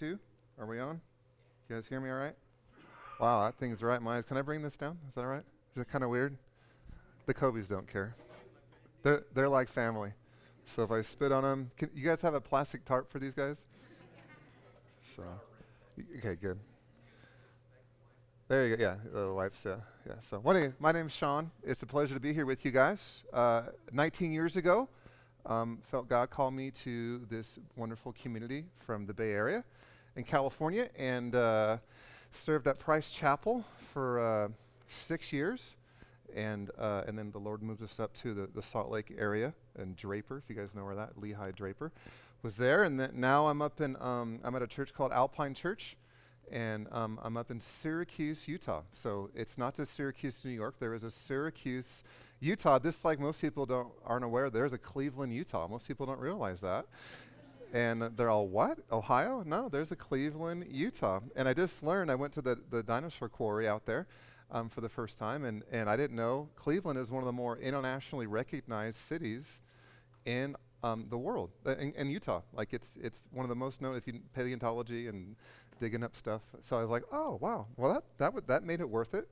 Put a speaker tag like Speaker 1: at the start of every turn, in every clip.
Speaker 1: Two? Are we on? You guys hear me all right? Wow, that thing's right in my eyes. Can I bring this down? Is that all right? Is it kind of weird? The Kobe's don't care. They're, they're like family. So if I spit on them, can, you guys have a plastic tarp for these guys? So, okay, good. There you go. Yeah, the wipes. Yeah, yeah. So, what my name's Sean. It's a pleasure to be here with you guys. Uh, 19 years ago, um, felt God call me to this wonderful community from the Bay Area in California and uh, served at Price Chapel for uh, six years. And, uh, and then the Lord moved us up to the, the Salt Lake area and Draper, if you guys know where that, Lehi Draper, was there. And then now I'm up in, um, I'm at a church called Alpine Church and um, I'm up in Syracuse, Utah. So it's not just Syracuse, New York. There is a Syracuse, Utah. This, like most people don't aren't aware, there's a Cleveland, Utah. Most people don't realize that. And they're all, what? Ohio? No, there's a Cleveland, Utah. And I just learned, I went to the, the dinosaur quarry out there um, for the first time, and, and I didn't know Cleveland is one of the more internationally recognized cities in um, the world, uh, in, in, Utah. Like it's, it's one of the most known, if you paleontology and digging up stuff. So I was like, oh, wow. Well, that, that, would, that made it worth it.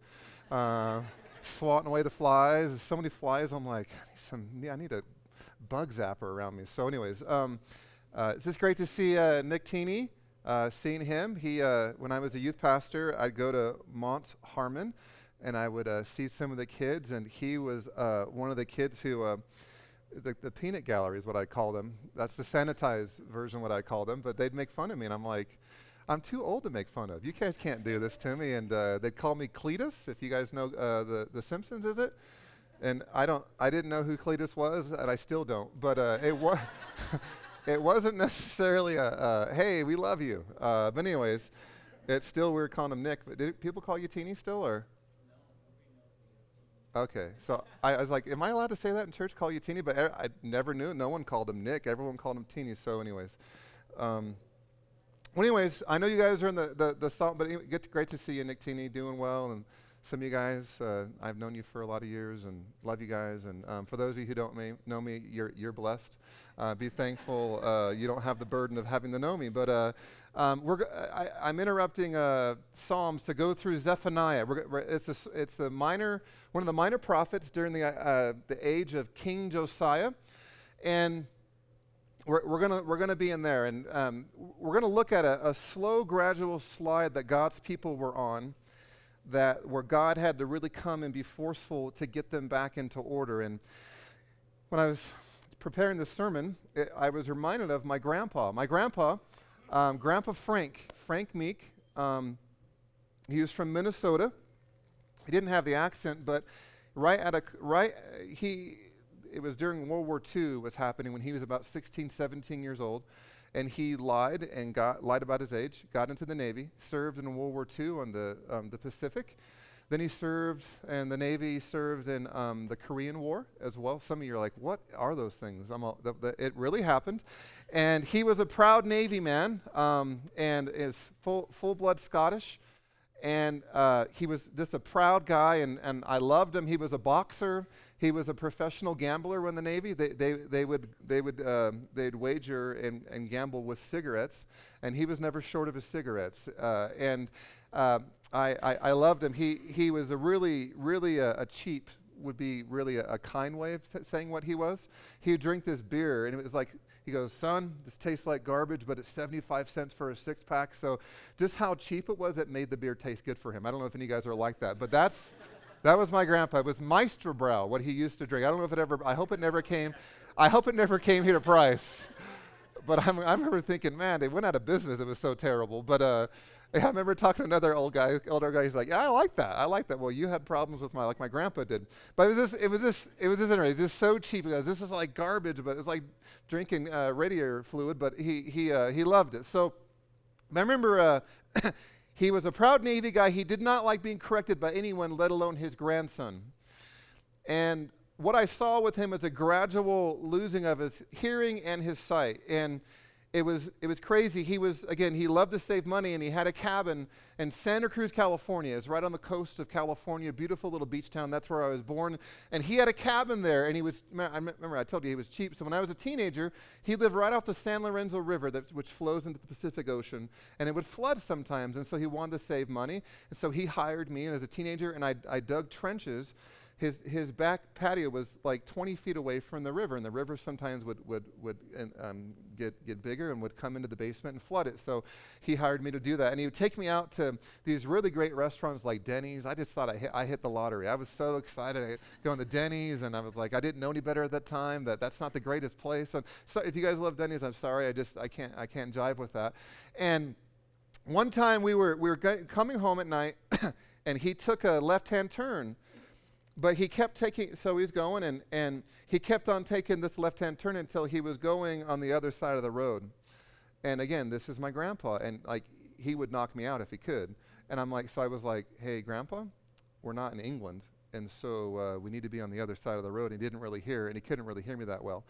Speaker 1: Uh, swatting away the flies. There's so many flies. I'm like, I need, some, I need a bug zapper around me. So, anyways, um, uh, it's just great to see uh, Nick Teeny. Uh, seeing him, he uh, when I was a youth pastor, I'd go to Mont Harmon, and I would uh, see some of the kids, and he was uh, one of the kids who. The, the peanut gallery is what I call them. That's the sanitized version, what I call them. But they'd make fun of me, and I'm like, I'm too old to make fun of. You guys can't do this to me. And they'd call me Cletus, if you guys know the the Simpsons, is it? And I don't, I didn't know who Cletus was, and I still don't. But it was, it wasn't necessarily a, a, hey, we love you. Uh, but anyways, it's still we're calling him Nick. But did people call you Teeny still, or? Okay, so I, I, was like, am I allowed to say that in church? Call you Teeny? But er, I never knew. No one called him Nick. Everyone called him Teeny. So, anyways. Um, well, anyways, I know you guys are in the, the, the salt, but it's great to see you, Nick Teeny, doing well. And some of you guys, uh, I've known you for a lot of years and love you guys. And um, for those of you who don't know me, you're, you're blessed. Uh, be thankful uh, you don't have the burden of having to know me. But uh, um, we're I, am interrupting uh, Psalms to go through Zephaniah. We're, we're, it's, a, it's the minor, one of the minor prophets during the, uh, the age of King Josiah. And we're, we're going we're gonna be in there, and um, we're going to look at a, a, slow, gradual slide that God's people were on, that where God had to really come and be forceful to get them back into order. And when I was preparing this sermon, it, I was reminded of my grandpa. My grandpa, um, Grandpa Frank, Frank Meek, um, he was from Minnesota. He didn't have the accent, but right at a right, he it was during World War II was happening when he was about 16, 17 years old. And he lied and got, lied about his age, got into the Navy, served in World War II on the, um, the Pacific. Then he served in the Navy, served in um, the Korean War as well. Some of you are like, what are those things? All, the, the, it really happened. And he was a proud Navy man um, and is full, full blood Scottish. And uh, he was just a proud guy, and, and I loved him. He was a boxer. He was a professional gambler in the Navy. They, they, they would, they would um, they'd wager and, and gamble with cigarettes, and he was never short of his cigarettes. Uh, and uh, I, I, I, loved him. He, he was a really, really a, a cheap, would be really a, a kind way of t- saying what he was. He would drink this beer, and it was like, he goes, Son, this tastes like garbage, but it's 75 cents for a six pack. So just how cheap it was, it made the beer taste good for him. I don't know if any of you guys are like that, but that's. That was my grandpa. It was Meister Brau, what he used to drink. I don't know if it ever, I hope it never came, I hope it never came here to Price. But I'm, i remember thinking, man, they went out of business. It was so terrible. But uh, I remember talking to another old guy, older guy. He's like, "Yeah, I like that. I like that." Well, you had problems with my, like my grandpa did. But it was this, it was this, it was this interesting. This is so cheap. Because this is like garbage, but it's like drinking uh, radiator fluid. But he, he, uh, he loved it. So I remember uh, He was a proud Navy guy. He did not like being corrected by anyone, let alone his grandson. And what I saw with him is a gradual losing of his hearing and his sight. And it was it was crazy. He was again, he loved to save money and he had a cabin in Santa Cruz, California. It's right on the coast of California, beautiful little beach town. That's where I was born. And he had a cabin there and he was I remember I told you he was cheap. So when I was a teenager, he lived right off the San Lorenzo River that, which flows into the Pacific Ocean and it would flood sometimes and so he wanted to save money. And so he hired me as a teenager and I I dug trenches his, his back patio was like 20 feet away from the river, and the river sometimes would, would, would um, get, get bigger and would come into the basement and flood it. So he hired me to do that. And he would take me out to these really great restaurants like Denny's. I just thought I hit, I hit the lottery. I was so excited. Going to Denny's, and I was like, I didn't know any better at that time, that that's not the greatest place. And so if you guys love Denny's, I'm sorry. I just, I can't, I can't jive with that. And one time we were, we were g- coming home at night, and he took a left-hand turn but he kept taking, so he's going, and, and he kept on taking this left hand turn until he was going on the other side of the road. And again, this is my grandpa, and like he would knock me out if he could. And I'm like, so I was like, hey, grandpa, we're not in England. And so uh, we need to be on the other side of the road. And he didn't really hear, and he couldn't really hear me that well.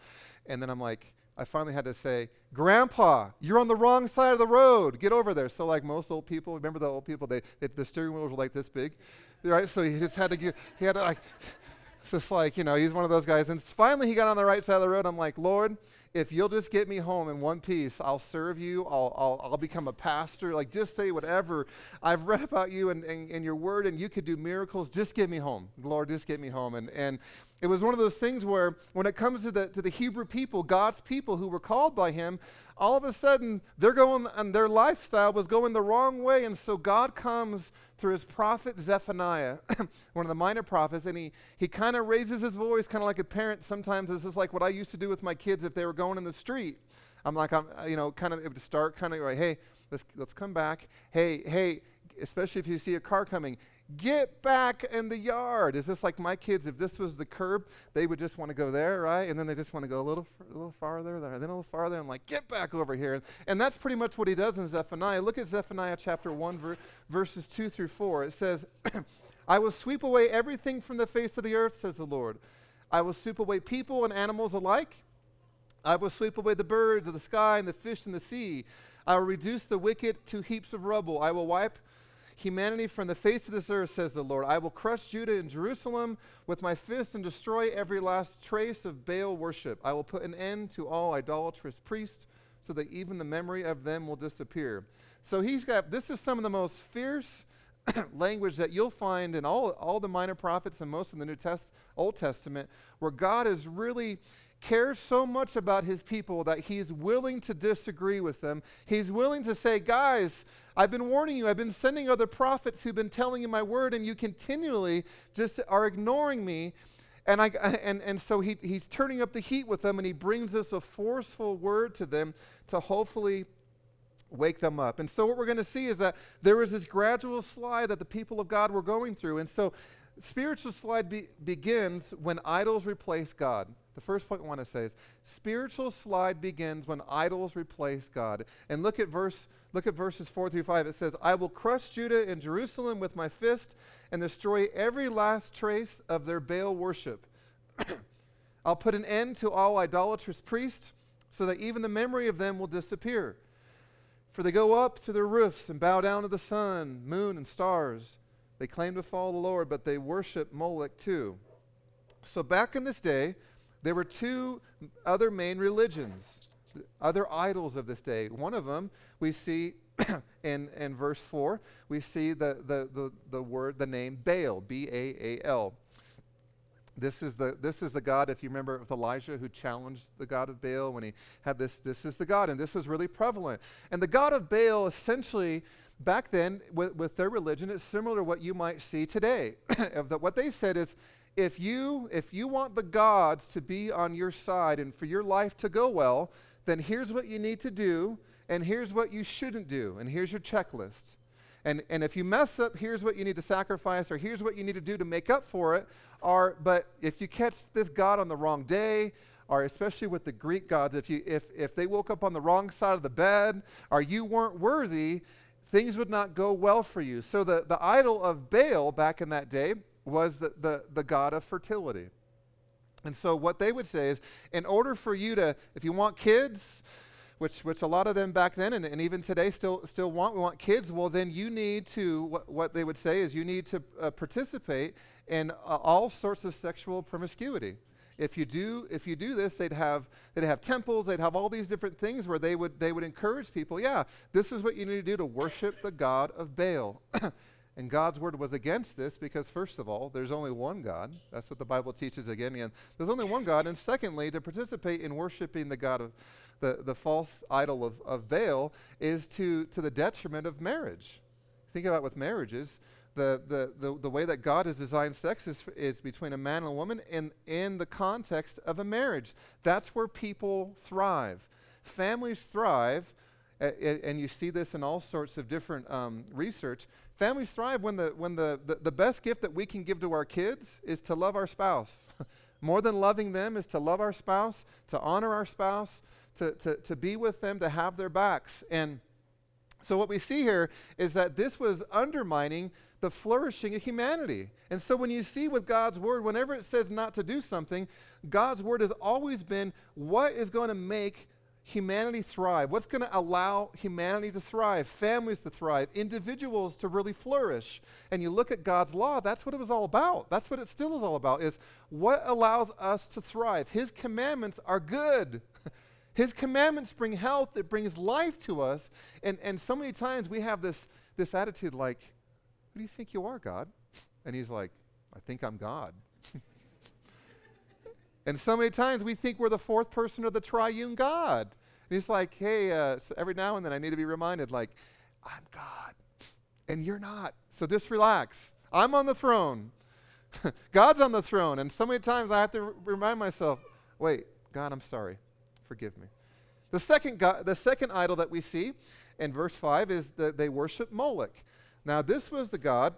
Speaker 1: And then I'm like, I finally had to say, Grandpa, you're on the wrong side of the road. Get over there. So, like most old people, remember the old people? They, they the steering wheels were like this big right? So he just had to get, he had to like, it's just like, you know, he's one of those guys. And finally he got on the right side of the road. I'm like, Lord, if you'll just get me home in one piece, I'll serve you. I'll, I'll, I'll become a pastor. Like, just say whatever. I've read about you and, and, and your word, and you could do miracles. Just get me home. Lord, just get me home. And, and it was one of those things where, when it comes to the, to the Hebrew people, God's people who were called by him, all of a sudden they're going, and their lifestyle was going the wrong way. And so God comes through his prophet Zephaniah, one of the minor prophets, and he, he kind of raises his voice, kind of like a parent. Sometimes this is like what I used to do with my kids if they were going in the street. I'm like, I'm, you know, kind of, it would start kind of like, hey, let's, let's come back. Hey, hey, especially if you see a car coming, Get back in the yard. Is this like my kids? If this was the curb, they would just want to go there, right? And then they just want to go a little, a little farther, then a little farther, and like, get back over here. And that's pretty much what he does in Zephaniah. Look at Zephaniah chapter 1, ver- verses 2 through 4. It says, I will sweep away everything from the face of the earth, says the Lord. I will sweep away people and animals alike. I will sweep away the birds of the sky and the fish in the sea. I will reduce the wicked to heaps of rubble. I will wipe humanity from the face of this earth, says the Lord. I will crush Judah and Jerusalem with my fist and destroy every last trace of Baal worship. I will put an end to all idolatrous priests so that even the memory of them will disappear. So he's got, this is some of the most fierce language that you'll find in all, all the minor prophets and most of the New Test, Old Testament, where God is really cares so much about his people that he's willing to disagree with them. He's willing to say, guys, I've been warning you. I've been sending other prophets who've been telling you my word, and you continually just are ignoring me. And, I, and, and so he, he's turning up the heat with them, and he brings us a forceful word to them to hopefully wake them up. And so, what we're going to see is that there is this gradual slide that the people of God were going through. And so, spiritual slide be, begins when idols replace God. The first point I want to say is spiritual slide begins when idols replace God. And look at verse look at verses 4 through 5. It says, "I will crush Judah and Jerusalem with my fist and destroy every last trace of their Baal worship. I'll put an end to all idolatrous priests so that even the memory of them will disappear. For they go up to their roofs and bow down to the sun, moon, and stars. They claim to follow the Lord, but they worship Moloch too." So back in this day, there were two other main religions, other idols of this day. One of them we see in, in verse 4, we see the, the, the, the word, the name Baal, B A A L. This is, the, this is the God, if you remember with Elijah who challenged the God of Baal when he had this, this is the God, and this was really prevalent. And the God of Baal essentially back then with, with, their religion is similar to what you might see today. what they said is if you if you want the gods to be on your side and for your life to go well, then here's what you need to do and here's what you shouldn't do and here's your checklist. And and if you mess up, here's what you need to sacrifice or here's what you need to do to make up for it. Or but if you catch this god on the wrong day, or especially with the Greek gods, if you if if they woke up on the wrong side of the bed or you weren't worthy, things would not go well for you. So the, the idol of Baal back in that day was the, the, the god of fertility. And so, what they would say is, in order for you to, if you want kids, which, which a lot of them back then and, and even today still, still want. We want kids. Well, then you need to, what, what they would say is you need to uh, participate in uh, all sorts of sexual promiscuity. If you do, if you do this, they'd have, they'd have temples, they'd have all these different things where they would, they would encourage people, yeah, this is what you need to do to worship the God of Baal. And God's word was against this because, first of all, there's only one God. That's what the Bible teaches again and. There's only one God. And secondly, to participate in worshiping the God of the, the false idol of, of Baal is to, to the detriment of marriage. Think about with marriages. The, the, the, the way that God has designed sex is, is between a man and a woman in, in the context of a marriage. That's where people thrive. Families thrive, and you see this in all sorts of different um, research. Families thrive when, the, when the, the, the best gift that we can give to our kids is to love our spouse. More than loving them is to love our spouse, to honor our spouse, to, to, to be with them, to have their backs. And so, what we see here is that this was undermining the flourishing of humanity. And so, when you see with God's word, whenever it says not to do something, God's word has always been what is going to make humanity thrive? What's going to allow humanity to thrive, families to thrive, individuals to really flourish? And you look at God's law, that's what it was all about. That's what it still is all about is what allows us to thrive. His commandments are good. His commandments bring health, it brings life to us. And, and so many times we have this, this attitude like, Who do you think you are, God? And he's like, I think I'm God. And so many times we think we're the fourth person of the triune God. And he's like, hey, uh, so every now and then I need to be reminded, like, I'm God, and you're not. So just relax. I'm on the throne. God's on the throne. And so many times I have to r- remind myself, wait, God, I'm sorry. Forgive me. The second, God, the second idol that we see in verse 5 is that they worship Moloch. Now, this was the God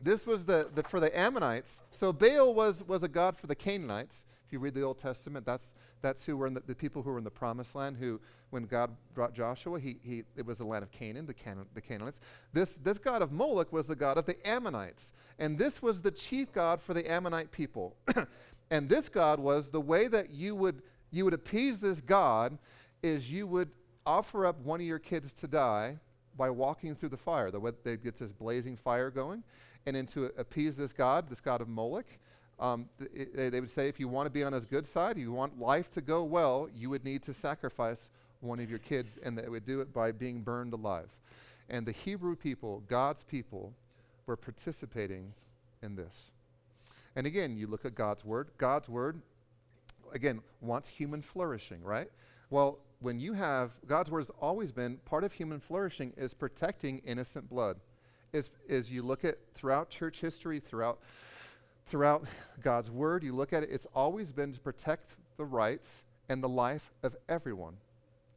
Speaker 1: this was the, the, for the Ammonites. So Baal was, was a god for the Canaanites. If you read the Old Testament, that's, that's who were in the, the people who were in the promised land, who, when God brought Joshua, he, he, it was the land of Canaan, the, Can- the Canaanites. This, this god of Moloch was the god of the Ammonites. And this was the chief god for the Ammonite people. and this god was the way that you would, you would appease this god is you would offer up one of your kids to die by walking through the fire. The way they get this blazing fire going. And then to appease this god, this god of Moloch, um, th- it, they would say if you want to be on his good side, you want life to go well, you would need to sacrifice one of your kids, and they would do it by being burned alive. And the Hebrew people, God's people, were participating in this. And again, you look at God's word. God's word, again, wants human flourishing, right? Well, when you have, God's word has always been part of human flourishing is protecting innocent blood. Is, is you look at throughout church history, throughout throughout God's word, you look at it, it's always been to protect the rights and the life of everyone.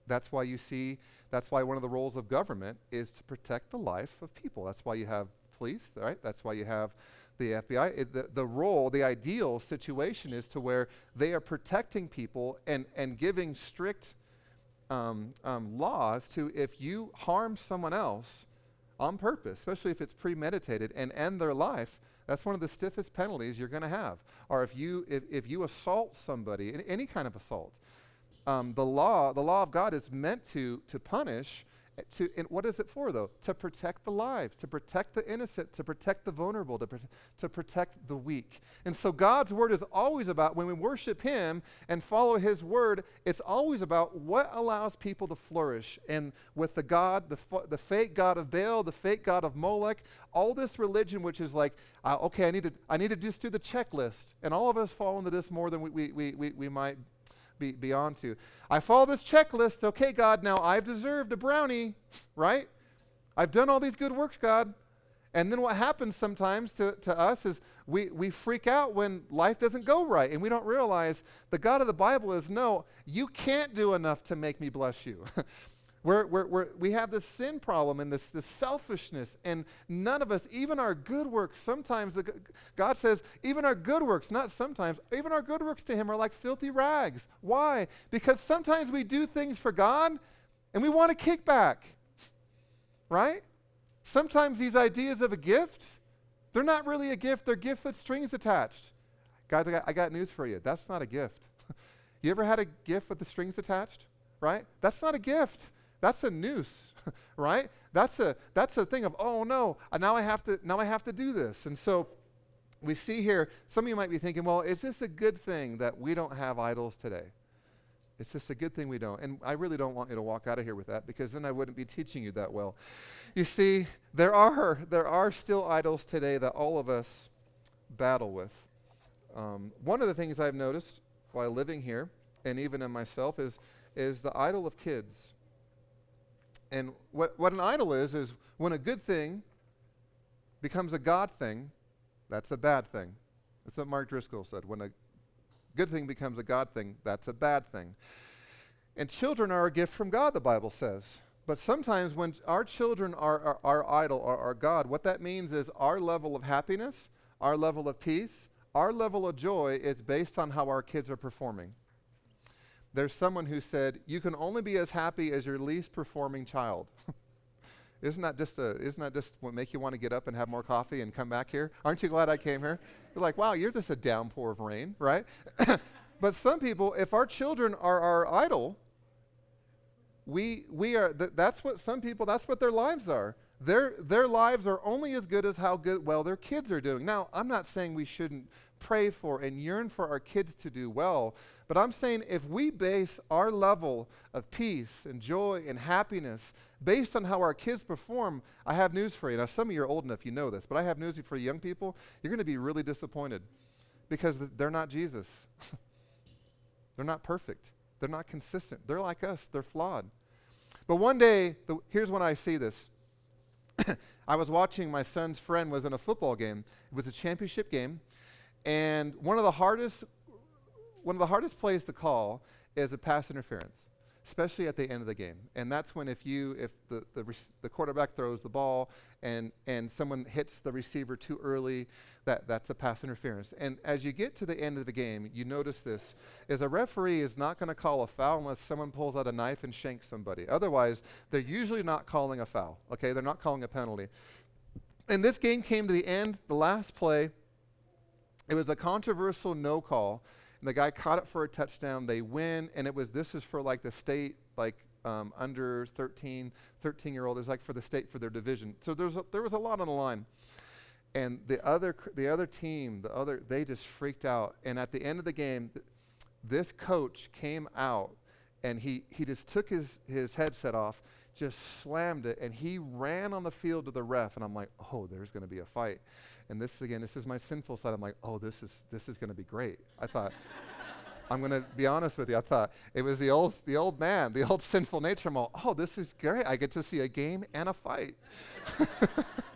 Speaker 1: That's why you see, that's why one of the roles of government is to protect the life of people. That's why you have police, right? That's why you have the FBI. It, the, the role, the ideal situation is to where they are protecting people and, and giving strict um, um, laws to if you harm someone else on purpose, especially if it's premeditated, and end their life, that's one of the stiffest penalties you're going to have. Or if you, if, if you assault somebody, any kind of assault, um, the law, the law of God is meant to, to punish to, and what is it for, though? To protect the lives, to protect the innocent, to protect the vulnerable, to, to protect the weak. And so God's word is always about, when we worship Him and follow His word, it's always about what allows people to flourish. And with the God, the, the fake God of Baal, the fake God of Molech, all this religion, which is like, uh, okay, I need, to, I need to just do the checklist. And all of us fall into this more than we, we, we, we, we might be, be on to. I follow this checklist. Okay, God, now I've deserved a brownie, right? I've done all these good works, God. And then what happens sometimes to, to us is we, we freak out when life doesn't go right and we don't realize the God of the Bible is no, you can't do enough to make me bless you. We're, we're, we're, we have this sin problem and this, this selfishness, and none of us, even our good works, sometimes the, God says, even our good works, not sometimes, even our good works to Him are like filthy rags. Why? Because sometimes we do things for God and we want a kickback, right? Sometimes these ideas of a gift, they're not really a gift, they're gift with strings attached. Guys, I got, I got news for you. That's not a gift. you ever had a gift with the strings attached? right? That's not a gift. That's a noose, right? That's a that's a thing of oh no, uh, now I have to now I have to do this. And so we see here, some of you might be thinking, well, is this a good thing that we don't have idols today? It's just a good thing we don't. And I really don't want you to walk out of here with that because then I wouldn't be teaching you that well. You see, there are there are still idols today that all of us battle with. Um, one of the things I've noticed while living here, and even in myself, is is the idol of kids. And what what an idol is is when a good thing becomes a God thing, that's a bad thing. That's what Mark Driscoll said. When a good thing becomes a God thing, that's a bad thing. And children are a gift from God, the Bible says. But sometimes when our children are our, idol or our God, what that means is our level of happiness, our level of peace, our level of joy is based on how our kids are performing. There's someone who said, You can only be as happy as your least performing child. Isn't that just a, isn't that just what make you want to get up and have more coffee and come back here? Aren't you glad I came here? You're like, wow, you're just a downpour of rain, right? but some people, if our children are our idol, we we are th- that's what some people that's what their lives are. Their their lives are only as good as how good well their kids are doing. Now, I'm not saying we shouldn't pray for and yearn for our kids to do well, but I'm saying if we base our level of peace and joy and happiness based on how our kids perform, I have news for you. Now, some of you are old enough, you know this, but I have news for young people. You're going to be really disappointed because th- they're not Jesus. they're not perfect. They're not consistent. They're like us, they're flawed. But one day, the, here's when I see this. I was watching my son's friend was in a football game. It was a championship game, and one of the hardest one of the hardest plays to call is a pass interference especially at the end of the game. And that's when if you if the the, rec- the quarterback throws the ball and and someone hits the receiver too early, that that's a pass interference. And as you get to the end of the game, you notice this is a referee is not going to call a foul unless someone pulls out a knife and shanks somebody. Otherwise, they're usually not calling a foul. Okay, they're not calling a penalty. And this game came to the end, the last play. It was a controversial no call and the guy caught it for a touchdown. They win, and it was this is for like the state, like um, under 13, 13 year old. It was like for the state for their division. So there's a, there was a lot on the line. And the other the other team, the other they just freaked out. And at the end of the game, th- this coach came out and he he just took his his headset off, just slammed it, and he ran on the field to the ref. And I'm like, oh, there's going to be a fight. And this again, this is my sinful side. I'm like, oh, this is this is going to be great. I thought. I'm going to be honest with you. I thought it was the old, the old man, the old sinful nature. I'm all, oh, this is great. I get to see a game and a fight.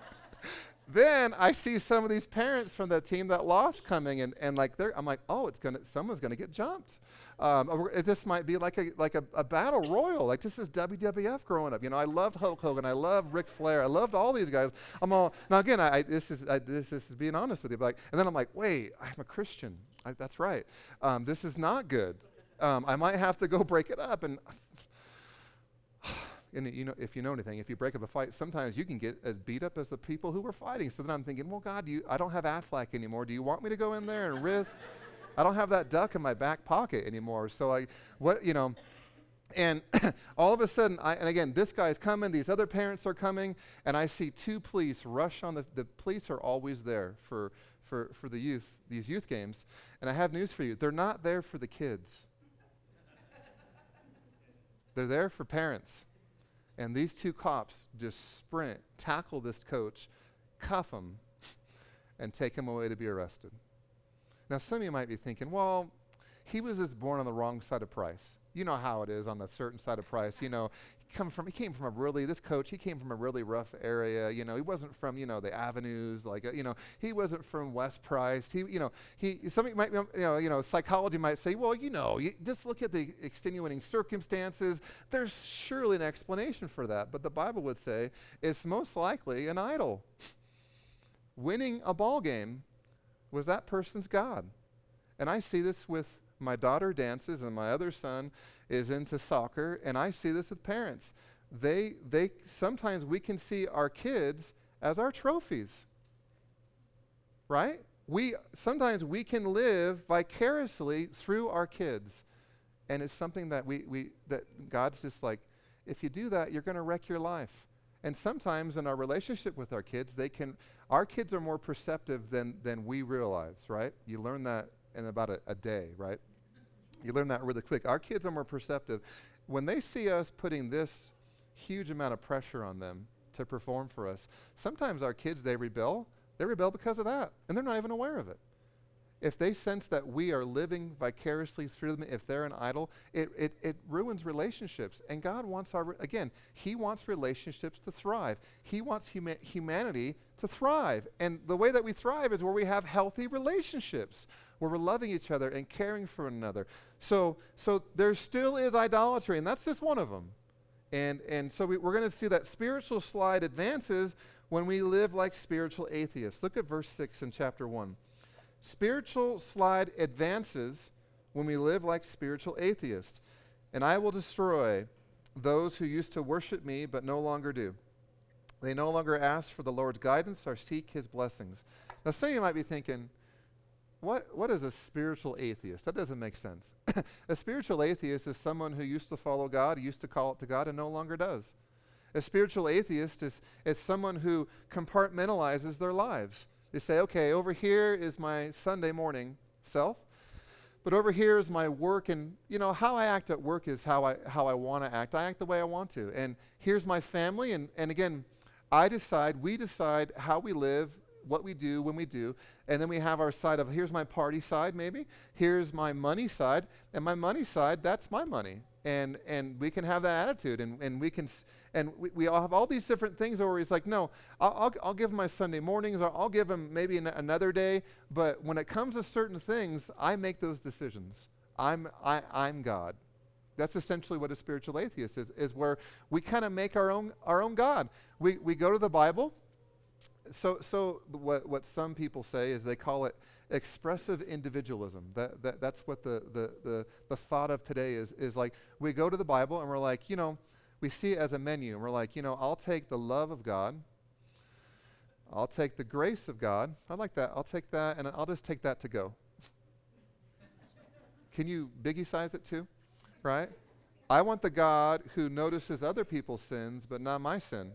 Speaker 1: then I see some of these parents from the team that lost coming, and, and like they're, I'm like, oh, it's gonna, someone's gonna get jumped. Um, this might be like a like a, a, battle royal. Like this is WWF growing up. You know, I loved Hulk Hogan. I loved Ric Flair. I loved all these guys. I'm all now again. I, I this is I, this, this is being honest with you. But Like, and then I'm like, wait, I'm a Christian. I, that's right. Um, this is not good. Um, I might have to go break it up and and you know, if you know anything, if you break up a fight, sometimes you can get as beat up as the people who were fighting. So then I'm thinking, well, God, you, I don't have Aflac anymore. Do you want me to go in there and risk? I don't have that duck in my back pocket anymore. So I, what, you know, and all of a sudden, I, and again, this guy's coming, these other parents are coming, and I see two police rush on the, the police are always there for, for, for the youth, these youth games. And I have news for you. They're not there for the kids. They're there for parents. And these two cops just sprint, tackle this coach, cuff him, and take him away to be arrested. Now, some of you might be thinking, well, he was just born on the wrong side of price. You know how it is on the certain side of price. You know, come from he came from a really this coach he came from a really rough area you know he wasn't from you know the avenues like uh, you know he wasn't from west price he you know he somebody might you know you know psychology might say well you know you just look at the extenuating circumstances there's surely an explanation for that but the bible would say it's most likely an idol winning a ball game was that person's god and i see this with my daughter dances and my other son is into soccer, and I see this with parents. They, they, sometimes we can see our kids as our trophies, right? We, sometimes we can live vicariously through our kids. And it's something that we, we that God's just like, if you do that, you're going to wreck your life. And sometimes in our relationship with our kids, they can, our kids are more perceptive than, than we realize, right? You learn that in about a, a day, right? You learn that really quick. Our kids are more perceptive. When they see us putting this huge amount of pressure on them to perform for us, sometimes our kids, they rebel. They rebel because of that, and they're not even aware of it if they sense that we are living vicariously through them, if they're an idol, it, it, it ruins relationships. And God wants our, again, He wants relationships to thrive. He wants huma- humanity to thrive. And the way that we thrive is where we have healthy relationships, where we're loving each other and caring for one another. So, so there still is idolatry, and that's just one of them. And, and so we, we're going to see that spiritual slide advances when we live like spiritual atheists. Look at verse 6 in chapter 1. Spiritual slide advances when we live like spiritual atheists. And I will destroy those who used to worship me but no longer do. They no longer ask for the Lord's guidance or seek his blessings. Now, some of you might be thinking, what, what is a spiritual atheist? That doesn't make sense. a spiritual atheist is someone who used to follow God, used to call it to God, and no longer does. A spiritual atheist is, is someone who compartmentalizes their lives. They say, okay, over here is my Sunday morning self, but over here is my work, and you know how I act at work is how I how I want to act. I act the way I want to, and here's my family, and and again, I decide, we decide how we live, what we do when we do, and then we have our side of here's my party side, maybe here's my money side, and my money side that's my money, and and we can have that attitude, and and we can. And we, we all have all these different things where he's like, no, I'll, I'll, I'll give him my Sunday mornings, or I'll give him maybe an, another day. But when it comes to certain things, I make those decisions. I'm, I, I'm God. That's essentially what a spiritual atheist is, is where we kind of make our own, our own God. We, we go to the Bible. So, so what, what some people say is they call it expressive individualism. That, that, that's what the, the, the, the thought of today is, is like we go to the Bible and we're like, you know, we see it as a menu, and we're like, you know, I'll take the love of God. I'll take the grace of God. I like that. I'll take that, and I'll just take that to go. Can you biggie size it too? Right? I want the God who notices other people's sins, but not my sin.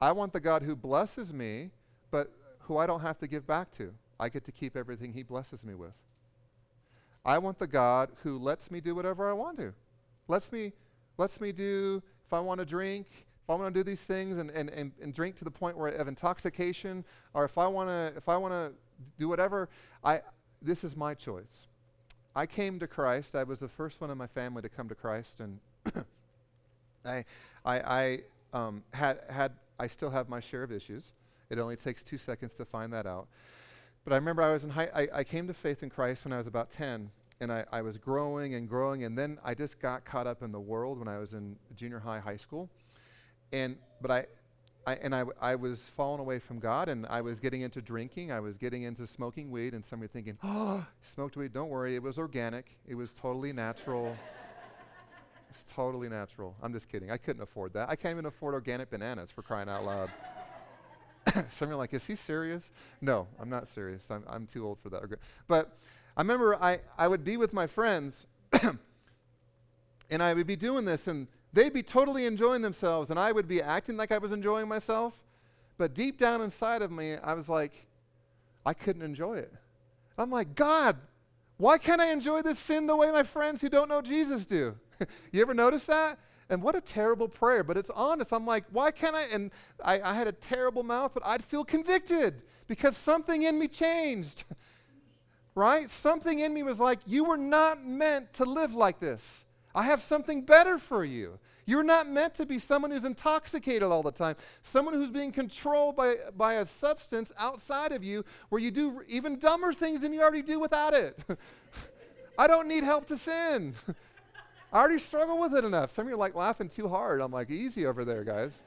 Speaker 1: I want the God who blesses me, but who I don't have to give back to. I get to keep everything He blesses me with. I want the God who lets me do whatever I want to, lets me lets me do, if I want to drink, if I want to do these things and, and, and, and drink to the point where of intoxication, or if I want to if I want to do whatever, I this is my choice. I came to Christ. I was the first one in my family to come to Christ, and I I, I um, had had I still have my share of issues. It only takes two seconds to find that out. But I remember I was in high, I, I came to faith in Christ when I was about 10, and I, I was growing and growing, and then I just got caught up in the world when I was in junior high, high school. And, but I, I, and I, I was falling away from God, and I was getting into drinking. I was getting into smoking weed, and somebody thinking, oh, smoked weed. Don't worry, it was organic. It was totally natural. It's totally natural. I'm just kidding. I couldn't afford that. I can't even afford organic bananas for crying out loud. Some are like, is he serious? No, I'm not serious. I'm, I'm too old for that. But I remember I, I would be with my friends and I would be doing this and they'd be totally enjoying themselves and I would be acting like I was enjoying myself. But deep down inside of me, I was like, I couldn't enjoy it. I'm like, God, why can't I enjoy this sin the way my friends who don't know Jesus do? you ever notice that? And what a terrible prayer, but it's honest. I'm like, why can't I? And I, I had a terrible mouth, but I'd feel convicted because something in me changed. right? Something in me was like, You were not meant to live like this. I have something better for you. You're not meant to be someone who's intoxicated all the time, someone who's being controlled by, by a substance outside of you where you do even dumber things than you already do without it. I don't need help to sin. I already struggle with it enough. Some of you are like laughing too hard. I'm like, easy over there, guys.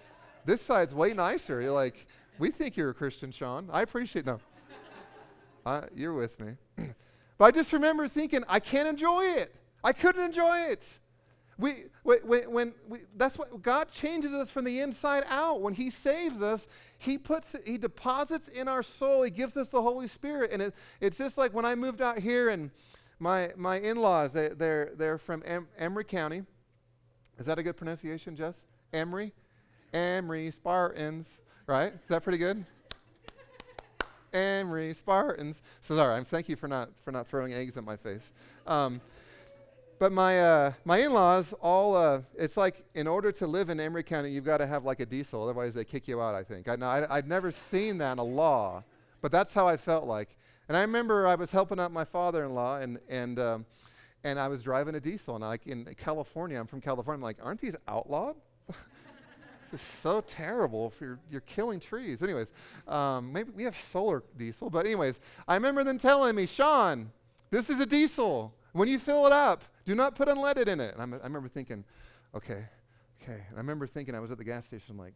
Speaker 1: This side's way nicer. You're like, we think you're a Christian, Sean. I appreciate no. Uh, you're with me. but I just remember thinking, I can't enjoy it. I couldn't enjoy it. We, when, when we, that's what God changes us from the inside out. When He saves us, He puts, He deposits in our soul. He gives us the Holy Spirit, and it, it's just like when I moved out here, and my, my in-laws, they, they're, they're from em- Emery County. Is that a good pronunciation, Jess? Emery? Emery Spartans, right? Is that pretty good? Emery Spartans. So sorry, thank you for not, for not throwing eggs at my face. Um, but my, uh, my in-laws all, uh, it's like in order to live in Emery County, you've got to have like a diesel. Otherwise they kick you out, I think. I know, I, I'd never seen that in a law, but that's how I felt like. And I remember I was helping out my father-in-law, and and um, and I was driving a diesel, and like in California, I'm from California. I'm like, aren't these outlawed? this is so terrible if you're you're killing trees. Anyways, um, maybe we have solar diesel, but anyways, I remember them telling me, Sean, this is a diesel. When you fill it up, do not put unleaded in it. And I'm, I remember thinking, okay, okay. And I remember thinking I was at the gas station, like,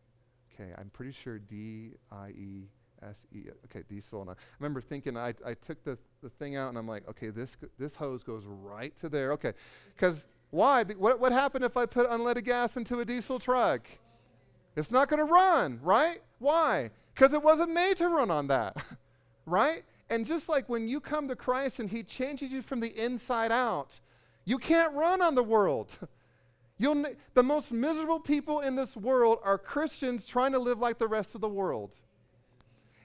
Speaker 1: okay, I'm pretty sure D I E S E. Okay, diesel. And I remember thinking, I, I took the, the thing out and I'm like, okay, this, this hose goes right to there. Okay. Because why? Be, what, what happened if I put unleaded gas into a diesel truck? It's not going to run, right? Why? Because it wasn't made to run on that, right? And just like when you come to Christ and He changes you from the inside out, you can't run on the world. You'll the most miserable people in this world are Christians trying to live like the rest of the world.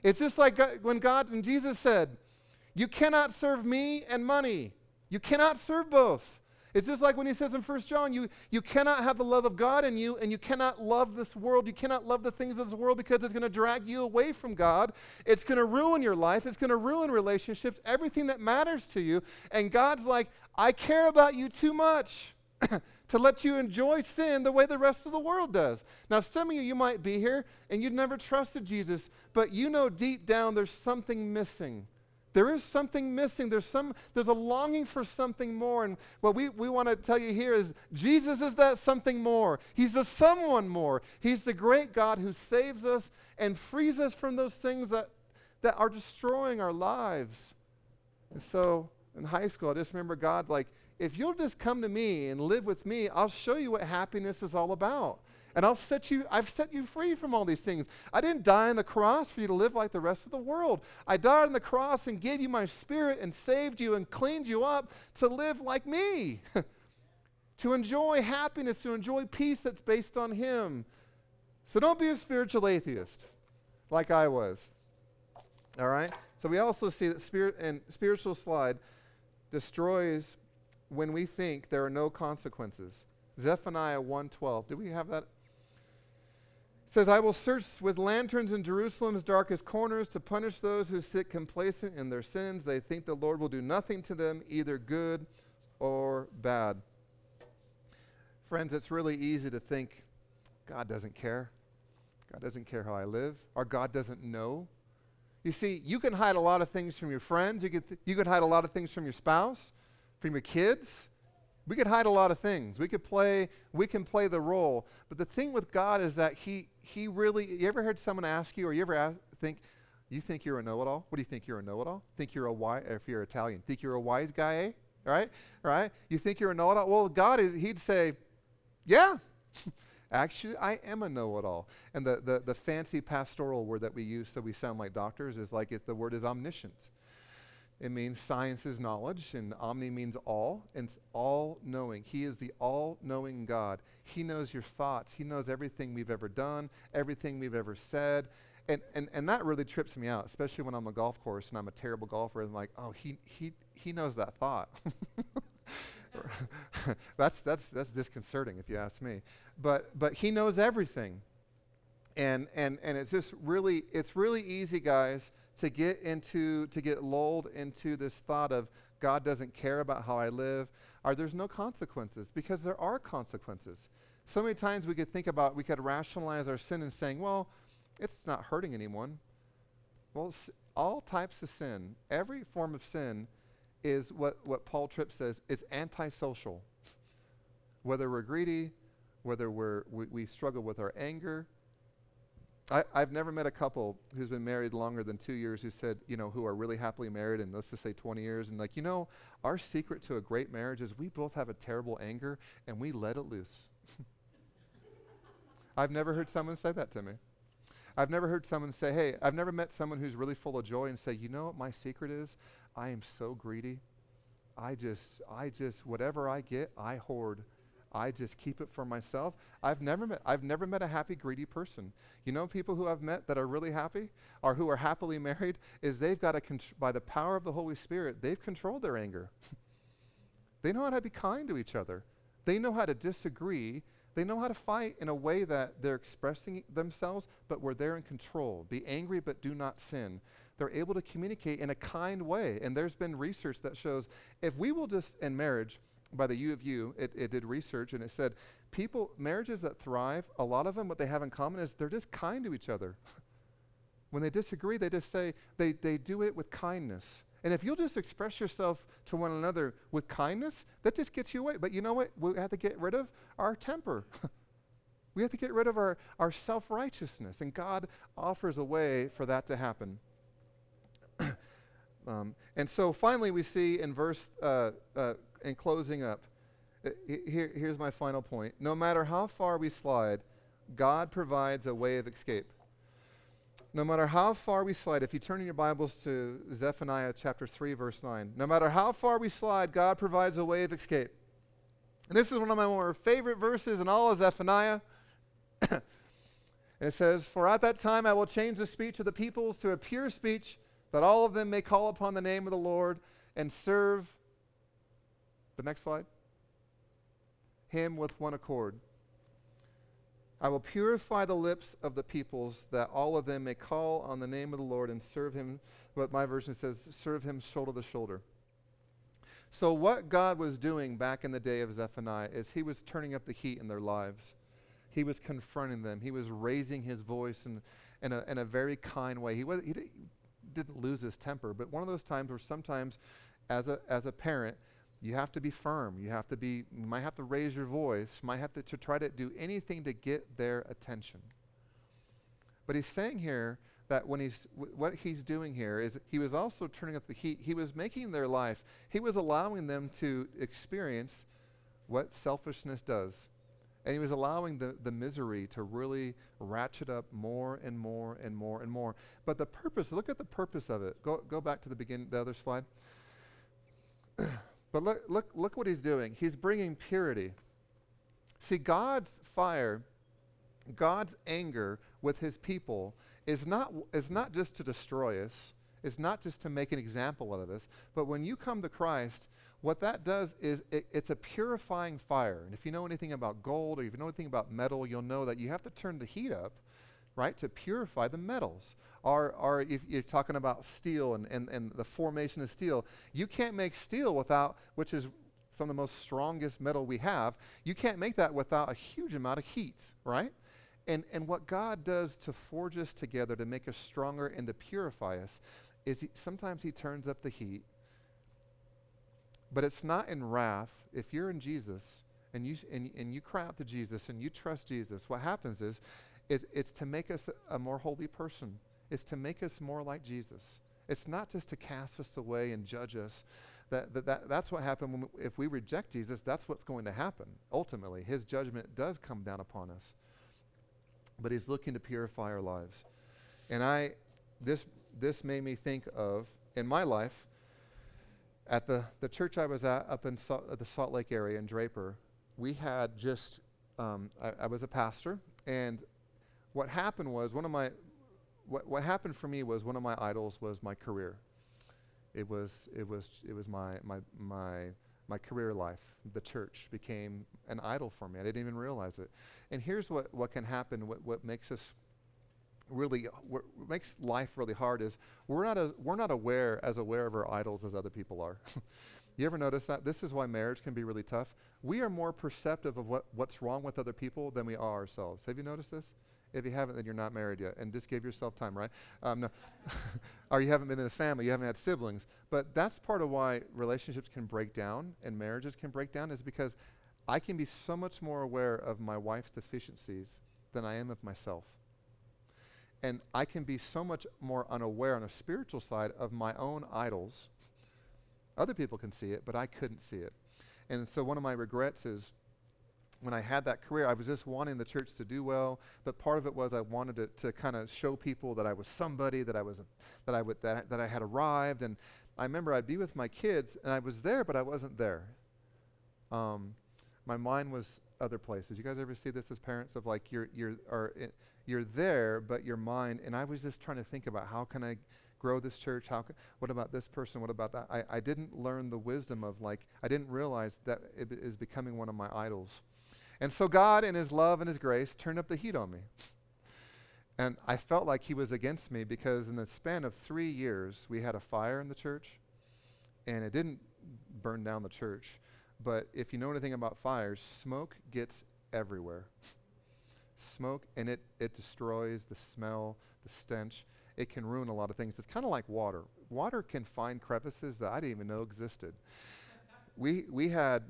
Speaker 1: It's just like uh, when God and Jesus said, You cannot serve me and money. You cannot serve both. It's just like when he says in 1 John, you, you cannot have the love of God in you, and you cannot love this world. You cannot love the things of this world because it's going to drag you away from God. It's going to ruin your life. It's going to ruin relationships, everything that matters to you. And God's like, I care about you too much. to let you enjoy sin the way the rest of the world does. Now, some of you, you might be here and you've never trusted Jesus, but you know deep down there's something missing. There is something missing. There's, some, there's a longing for something more. And what we, we want to tell you here is Jesus is that something more. He's the someone more. He's the great God who saves us and frees us from those things that, that are destroying our lives. And so in high school, I just remember God like, if you'll just come to me and live with me, I'll show you what happiness is all about. And I'll set you, I've set you free from all these things. I didn't die on the cross for you to live like the rest of the world. I died on the cross and gave you my spirit and saved you and cleaned you up to live like me, to enjoy happiness, to enjoy peace that's based on Him. So don't be a spiritual atheist like I was. All right? So we also see that spirit and spiritual slide destroys when we think there are no consequences. Zephaniah 1:12. Do we have that? It says, I will search with lanterns in Jerusalem's darkest corners to punish those who sit complacent in their sins. They think the Lord will do nothing to them, either good or bad. Friends, it's really easy to think God doesn't care. God doesn't care how I live. Our God doesn't know. You see, you can hide a lot of things from your friends. You could, th- you could hide a lot of things from your spouse from your kids. We could hide a lot of things. We could play, we can play the role. But the thing with God is that He He really you ever heard someone ask you, or you ever ask, think, you think you're a know-it-all? What do you think you're a know-it-all? Think you're a wise if you're Italian, think you're a wise guy, eh? Right? Right? You think you're a know-it-all? Well, God is he'd say, Yeah. Actually, I am a know-it-all. And the, the, the fancy pastoral word that we use so we sound like doctors is like if the word is omniscient. It means science is knowledge, and omni means all, and it's all knowing. He is the all knowing God. He knows your thoughts, He knows everything we've ever done, everything we've ever said. And, and, and that really trips me out, especially when I'm on the golf course and I'm a terrible golfer and I'm like, oh, he, he, he knows that thought. that's, that's, that's disconcerting if you ask me. But, but he knows everything. And, and, and it's just really, it's really easy, guys, to get into, to get lulled into this thought of God doesn't care about how I live, or there's no consequences, because there are consequences. So many times we could think about, we could rationalize our sin and saying, well, it's not hurting anyone. Well, all types of sin, every form of sin is what, what Paul Tripp says, it's antisocial. Whether we're greedy, whether we're, we, we struggle with our anger, I, have never met a couple who's been married longer than two years who said, you know, who are really happily married and let's just say 20 years and like, you know, our secret to a great marriage is we both have a terrible anger and we let it loose. I've never heard someone say that to me. I've never heard someone say, hey, I've never met someone who's really full of joy and say, you know what my secret is? I am so greedy. I just, I just, whatever I get, I hoard. I just keep it for myself. I've never met I've never met a happy greedy person. You know people who I've met that are really happy or who are happily married is they've got to contr- by the power of the Holy Spirit, they've controlled their anger. they know how to be kind to each other. They know how to disagree. They know how to fight in a way that they're expressing themselves, but where they're in control. Be angry, but do not sin. They're able to communicate in a kind way. And there's been research that shows if we will just, in marriage, by the U of U, it, it did research and it said people, marriages that thrive, a lot of them, what they have in common is they're just kind to each other. when they disagree, they just say, they, they do it with kindness. And if you'll just express yourself to one another with kindness, that just gets you away. But you know what? We have to get rid of our temper. we have to get rid of our, our self righteousness. And God offers a way for that to happen. um, and so finally, we see in verse, uh, uh, in closing up, uh, here, here's my final point. No matter how far we slide, God provides a way of escape. No matter how far we slide, if you turn in your Bibles to Zephaniah chapter 3, verse 9, no matter how far we slide, God provides a way of escape. And this is one of my more favorite verses in all of Zephaniah. and it says, For at that time I will change the speech of the peoples to a pure speech, that all of them may call upon the name of the Lord and serve. The next slide. Him with one accord. I will purify the lips of the peoples, that all of them may call on the name of the Lord and serve him. What my version says, serve him shoulder to shoulder. So, what God was doing back in the day of Zephaniah is he was turning up the heat in their lives. He was confronting them. He was raising his voice in, in, a, in a very kind way. He, was, he didn't lose his temper, but one of those times where sometimes, as a, as a parent, you have to be firm. You have to be, you might have to raise your voice, might have to, to try to do anything to get their attention. But he's saying here that when he's, w- what he's doing here is he was also turning up the heat. He was making their life, he was allowing them to experience what selfishness does. And he was allowing the, the misery to really ratchet up more and more and more and more. But the purpose, look at the purpose of it. Go, go back to the beginning, the other slide. But look, look, look what he's doing. He's bringing purity. See, God's fire, God's anger with his people is not, is not just to destroy us, it's not just to make an example out of us, but when you come to Christ, what that does is it, it's a purifying fire. And if you know anything about gold or if you know anything about metal, you'll know that you have to turn the heat up, right, to purify the metals or, or if you're talking about steel and, and, and the formation of steel, you can't make steel without, which is some of the most strongest metal we have, you can't make that without a huge amount of heat, right? And, and what God does to forge us together, to make us stronger and to purify us, is he, sometimes He turns up the heat. But it's not in wrath. If you're in Jesus and you, and, and you cry out to Jesus and you trust Jesus, what happens is it, it's to make us a, more holy person it's to make us more like Jesus. It's not just to cast us away and judge us. That, that, that that's what happened when we, if we reject Jesus, that's what's going to happen. Ultimately, his judgment does come down upon us. But he's looking to purify our lives. And I this this made me think of in my life at the, the church I was at up in Salt, the Salt Lake area in Draper, we had just um, I, I was a pastor, and what happened was one of my what, what happened for me was one of my idols was my career. It was, it was, it was my, my, my, my career life. The church became an idol for me. I didn't even realize it. And here's what, what can happen, what, what makes us really, what makes life really hard is we're not, a, we're not aware, as aware of our idols as other people are. you ever notice that? This is why marriage can be really tough. We are more perceptive of what, what's wrong with other people than we are ourselves. Have you noticed this? If you haven't, then you're not married yet. And just give yourself time, right? Um, no. or you haven't been in a family, you haven't had siblings. But that's part of why relationships can break down and marriages can break down, is because I can be so much more aware of my wife's deficiencies than I am of myself. And I can be so much more unaware on a spiritual side of my own idols. Other people can see it, but I couldn't see it. And so one of my regrets is when I had that career, I was just wanting the church to do well, but part of it was I wanted to, to kind of show people that I was somebody, that I was, that I would, that, that I had arrived, and I remember I'd be with my kids, and I was there, but I wasn't there. Um, my mind was other places. You guys ever see this as parents of like you're you're are you're there, but your mind. And I was just trying to think about how can I grow this church? How? What about this person? What about that? I, I didn't learn the wisdom of like I didn't realize that it is becoming one of my idols. And so God, in His love and His grace, turned up the heat on me. And I felt like He was against me because in the span of three years, we had a fire in the church, and it didn't burn down the church. But if you know anything about fires, smoke gets everywhere. Smoke, and it, it destroys the smell, the stench. It can ruin a lot of things. It's kind of like water. Water can find crevices that I didn't even know existed. we, we, had,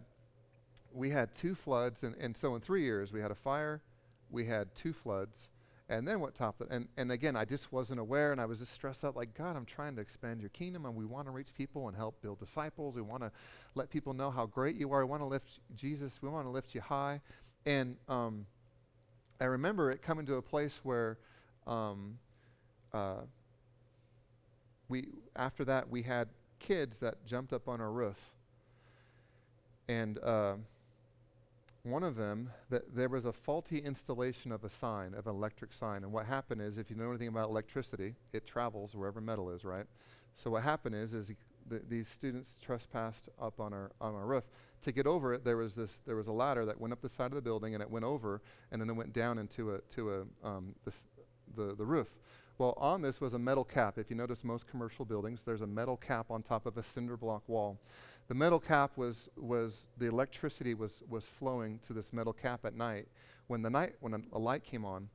Speaker 1: we had two floods, and, and so in three years, we had a fire, we had two floods, and then what topped it? And, and again, I just wasn't aware, and I was just stressed out like, God, I'm trying to expand your kingdom, and we want to reach people and help build disciples. We want to let people know how great you are. We want to lift Jesus, we want to lift you high. And um, I remember it coming to a place where um, uh, we, after that, we had kids that jumped up on our roof. And uh, one of them, that there was a faulty installation of a sign, of an electric sign. And what happened is, if you know anything about electricity, it travels wherever metal is, right? So what happened is, is the, these students trespassed up on our on our roof. To get over it, there was this there was a ladder that went up the side of the building, and it went over, and then it went down into a to a um, this, the the roof. Well, on this was a metal cap. If you notice most commercial buildings, there's a metal cap on top of a cinder block wall. The metal cap was, was the electricity was, was flowing to this metal cap at night. When the night when a, a light came on,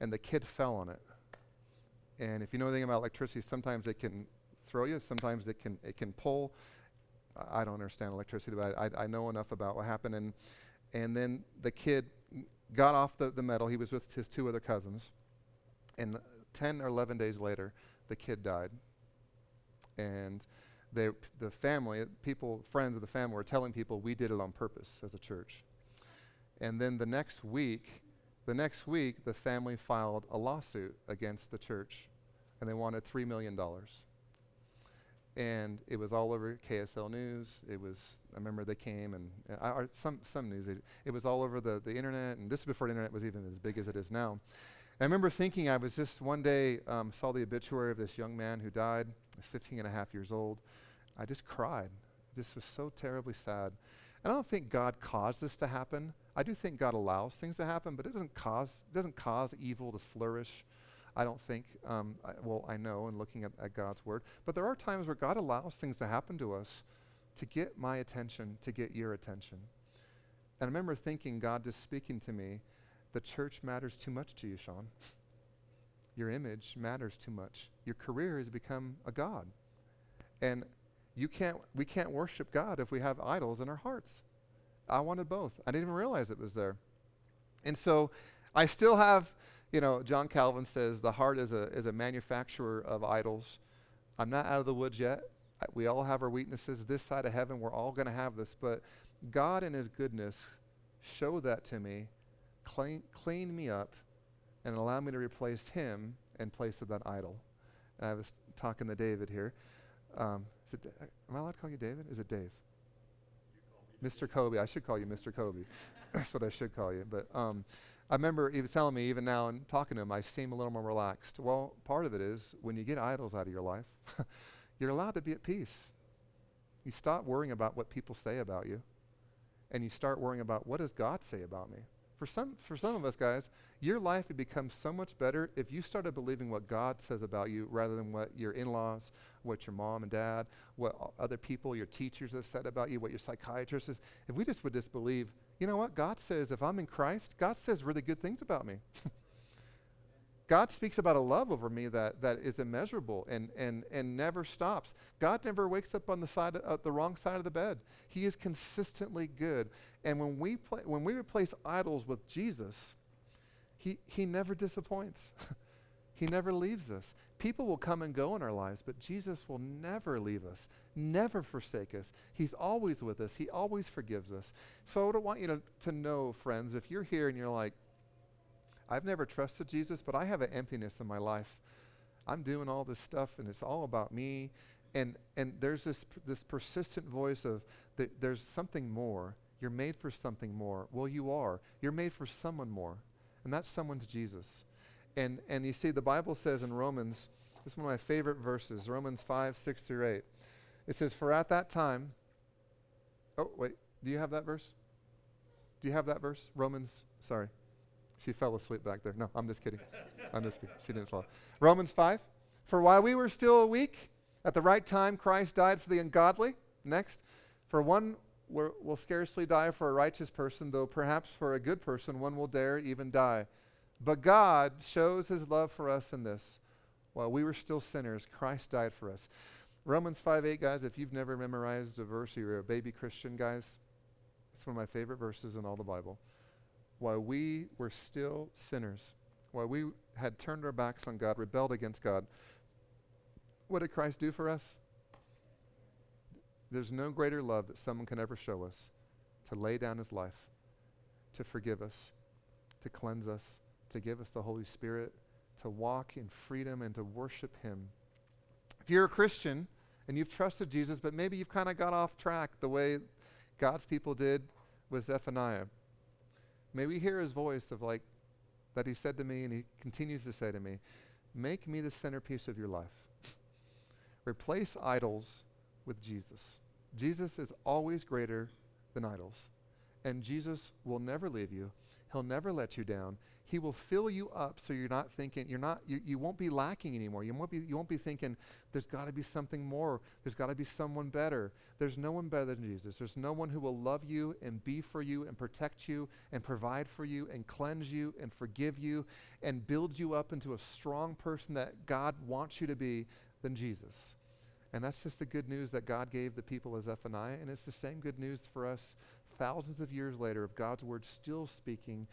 Speaker 1: and the kid fell on it. And if you know anything about electricity, sometimes it can throw you. Sometimes it can it can pull. I don't understand electricity, but I, I, I know enough about what happened. And and then the kid got off the, the metal. He was with his two other cousins. And 10 or 11 days later, the kid died. And they, the family, people, friends of the family were telling people we did it on purpose as a church. And then the next week, the next week, the family filed a lawsuit against the church, and they wanted $3 million. And it was all over KSL News. It was, I remember they came and, uh, some, some news, it, it was all over the, the internet, and this is before the internet was even as big as it is now. I remember thinking, I was just one day, um, saw the obituary of this young man who died, he was 15 and a half years old. I just cried. This was so terribly sad. And I don't think God caused this to happen. I do think God allows things to happen, but it doesn't cause, it doesn't cause evil to flourish. I don't think, um, I, well, I know in looking at, at God's word. But there are times where God allows things to happen to us to get my attention, to get your attention. And I remember thinking, God just speaking to me, the church matters too much to you, Sean. Your image matters too much. Your career has become a God. And you can't, we can't worship God if we have idols in our hearts. I wanted both. I didn't even realize it was there. And so I still have, you know, John Calvin says the heart is a, is a manufacturer of idols. I'm not out of the woods yet. We all have our weaknesses. This side of heaven, we're all going to have this. But God, in His goodness, showed that to me, clean, cleaned me up, and allowed me to replace Him in place of that idol. And I was talking to David here. Um, is it, am I allowed to call you David? Is it Dave? Mr. Kobe. I should call you Mr. Kobe. That's what I should call you. But um, I remember he was telling me, even now, and talking to him, I seem a little more relaxed. Well, part of it is when you get idols out of your life, you're allowed to be at peace. You stop worrying about what people say about you, and you start worrying about what does God say about me. For some, for some of us guys, your life would become so much better if you started believing what God says about you rather than what your in laws, what your mom and dad, what other people, your teachers have said about you, what your psychiatrist is. If we just would just believe, you know what? God says if I'm in Christ, God says really good things about me. God speaks about a love over me that, that is immeasurable and, and, and never stops. God never wakes up on the side of, uh, the wrong side of the bed. He is consistently good. And when we, when we replace idols with Jesus, he, he never disappoints. he never leaves us. People will come and go in our lives, but Jesus will never leave us, never forsake us. He's always with us. He always forgives us. So I want you to, to know, friends, if you're here and you're like, I've never trusted Jesus, but I have an emptiness in my life. I'm doing all this stuff and it's all about me and and there's this this persistent voice of th- there's something more. You're made for something more. Well, you are. You're made for someone more, and that someone's Jesus. And and you see, the Bible says in Romans, this is one of my favorite verses, Romans five six through eight. It says, "For at that time." Oh wait, do you have that verse? Do you have that verse? Romans. Sorry, she fell asleep back there. No, I'm just kidding. I'm just kidding. She didn't fall. Romans five. For while we were still weak, at the right time, Christ died for the ungodly. Next, for one will scarcely die for a righteous person, though perhaps for a good person one will dare even die. But God shows his love for us in this. While we were still sinners, Christ died for us. Romans 5 8, guys, if you've never memorized a verse, you're a baby Christian, guys, it's one of my favorite verses in all the Bible. While we were still sinners, while we had turned our backs on God, rebelled against God, what did Christ do for us? There's no greater love that someone can ever show us to lay down his life, to forgive us, to cleanse us, to give us the Holy Spirit, to walk in freedom and to worship him. If you're a Christian and you've trusted Jesus, but maybe you've kind of got off track the way God's people did with Zephaniah, may we hear his voice of like, that he said to me and he continues to say to me, make me the centerpiece of your life. Replace idols with Jesus. Jesus is always greater than idols. And Jesus will never leave you. He'll never let you down. He will fill you up so you're not thinking, you're not, you, you won't be lacking anymore. You won't be, you won't be thinking, there's got to be something more. There's got to be someone better. There's no one better than Jesus. There's no one who will love you and be for you and protect you and provide for you and cleanse you and forgive you and build you up into a strong person that God wants you to be than Jesus. And that's just the good news that God gave the people of Zephaniah. And it's the same good news for us thousands of years later of God's word still speaking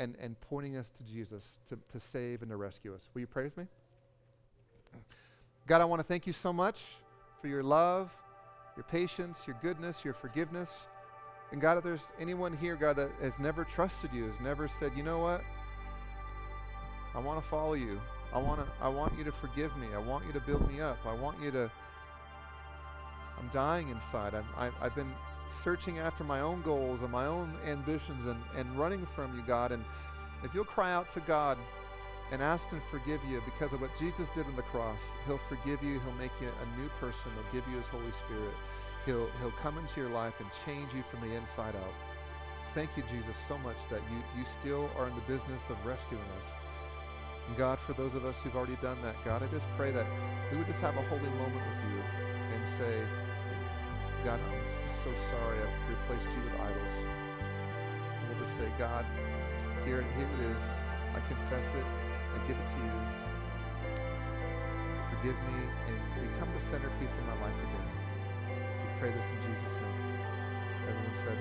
Speaker 1: and, and pointing us to Jesus to, to save and to rescue us. Will you pray with me? God, I want to thank you so much for your love, your patience, your goodness, your forgiveness. And God, if there's anyone here, God, that has never trusted you, has never said, you know what? I want to follow you. I want to I want you to forgive me. I want you to build me up. I want you to I'm dying inside. I'm, I, I've been searching after my own goals and my own ambitions and, and running from you, God. And if you'll cry out to God and ask Him to forgive you because of what Jesus did on the cross, He'll forgive you. He'll make you a new person. He'll give you His Holy Spirit. He'll, he'll come into your life and change you from the inside out. Thank you, Jesus, so much that you, you still are in the business of rescuing us. And God, for those of us who've already done that, God, I just pray that we would just have a holy moment with you and say, God, I'm so sorry I've replaced you with idols. And we'll just say, God, here, here it is. I confess it. I give it to you. Forgive me and become the centerpiece of my life again. We pray this in Jesus' name. Everyone said,